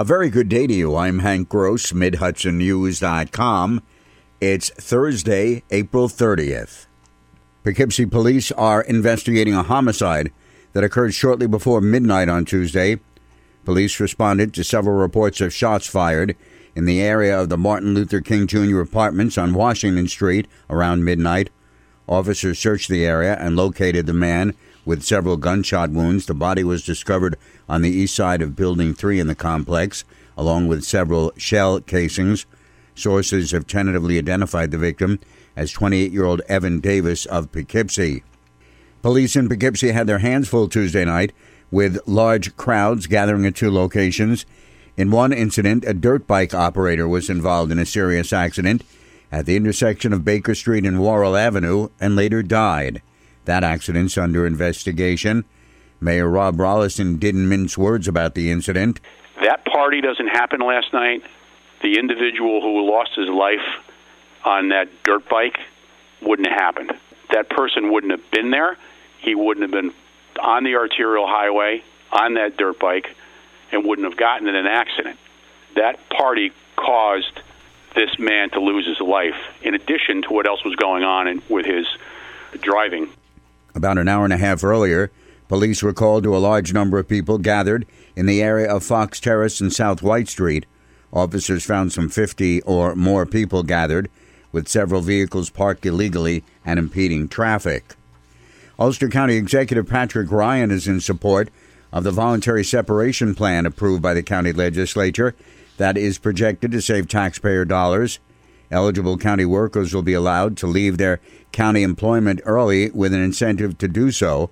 A very good day to you. I'm Hank Gross, MidHudsonNews.com. It's Thursday, April 30th. Poughkeepsie police are investigating a homicide that occurred shortly before midnight on Tuesday. Police responded to several reports of shots fired in the area of the Martin Luther King Jr. apartments on Washington Street around midnight. Officers searched the area and located the man with several gunshot wounds. The body was discovered on the east side of Building 3 in the complex, along with several shell casings. Sources have tentatively identified the victim as 28 year old Evan Davis of Poughkeepsie. Police in Poughkeepsie had their hands full Tuesday night with large crowds gathering at two locations. In one incident, a dirt bike operator was involved in a serious accident at the intersection of Baker Street and Worrall Avenue and later died. That accident's under investigation. Mayor Rob Rolison didn't mince words about the incident. That party doesn't happen last night. The individual who lost his life on that dirt bike wouldn't have happened. That person wouldn't have been there. He wouldn't have been on the arterial highway on that dirt bike and wouldn't have gotten in an accident. That party caused this man to lose his life, in addition to what else was going on with his driving. About an hour and a half earlier, police were called to a large number of people gathered in the area of Fox Terrace and South White Street. Officers found some 50 or more people gathered, with several vehicles parked illegally and impeding traffic. Ulster County Executive Patrick Ryan is in support of the voluntary separation plan approved by the county legislature that is projected to save taxpayer dollars. Eligible county workers will be allowed to leave their county employment early with an incentive to do so.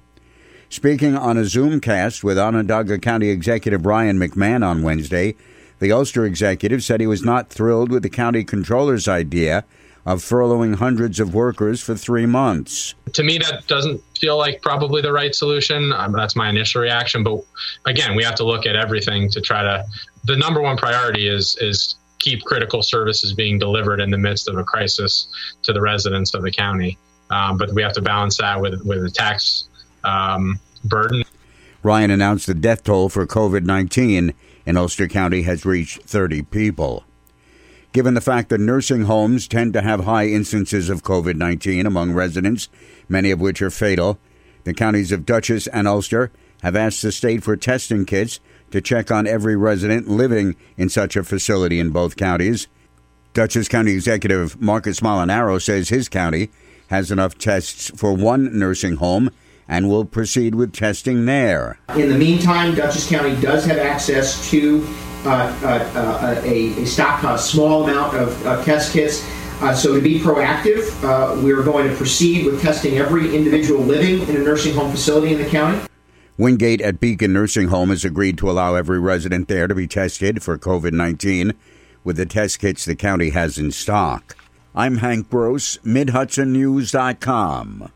Speaking on a Zoomcast with Onondaga County Executive Ryan McMahon on Wednesday, the Ulster executive said he was not thrilled with the county controller's idea of furloughing hundreds of workers for three months. To me, that doesn't feel like probably the right solution. Um, that's my initial reaction. But again, we have to look at everything to try to. The number one priority is is keep critical services being delivered in the midst of a crisis to the residents of the county. Um, but we have to balance that with with the tax um, burden. Ryan announced the death toll for COVID 19 in Ulster County has reached 30 people. Given the fact that nursing homes tend to have high instances of COVID 19 among residents, many of which are fatal, the counties of Dutchess and Ulster have asked the state for testing kits to check on every resident living in such a facility in both counties. Dutchess County Executive Marcus Molinaro says his county has enough tests for one nursing home and will proceed with testing there. In the meantime, Dutchess County does have access to uh, uh, uh a, a, stock, a small amount of test kits. Uh, so to be proactive, uh, we're going to proceed with testing every individual living in a nursing home facility in the county. Wingate at Beacon Nursing Home has agreed to allow every resident there to be tested for COVID 19 with the test kits the county has in stock. I'm Hank Gross, MidHudsonNews.com.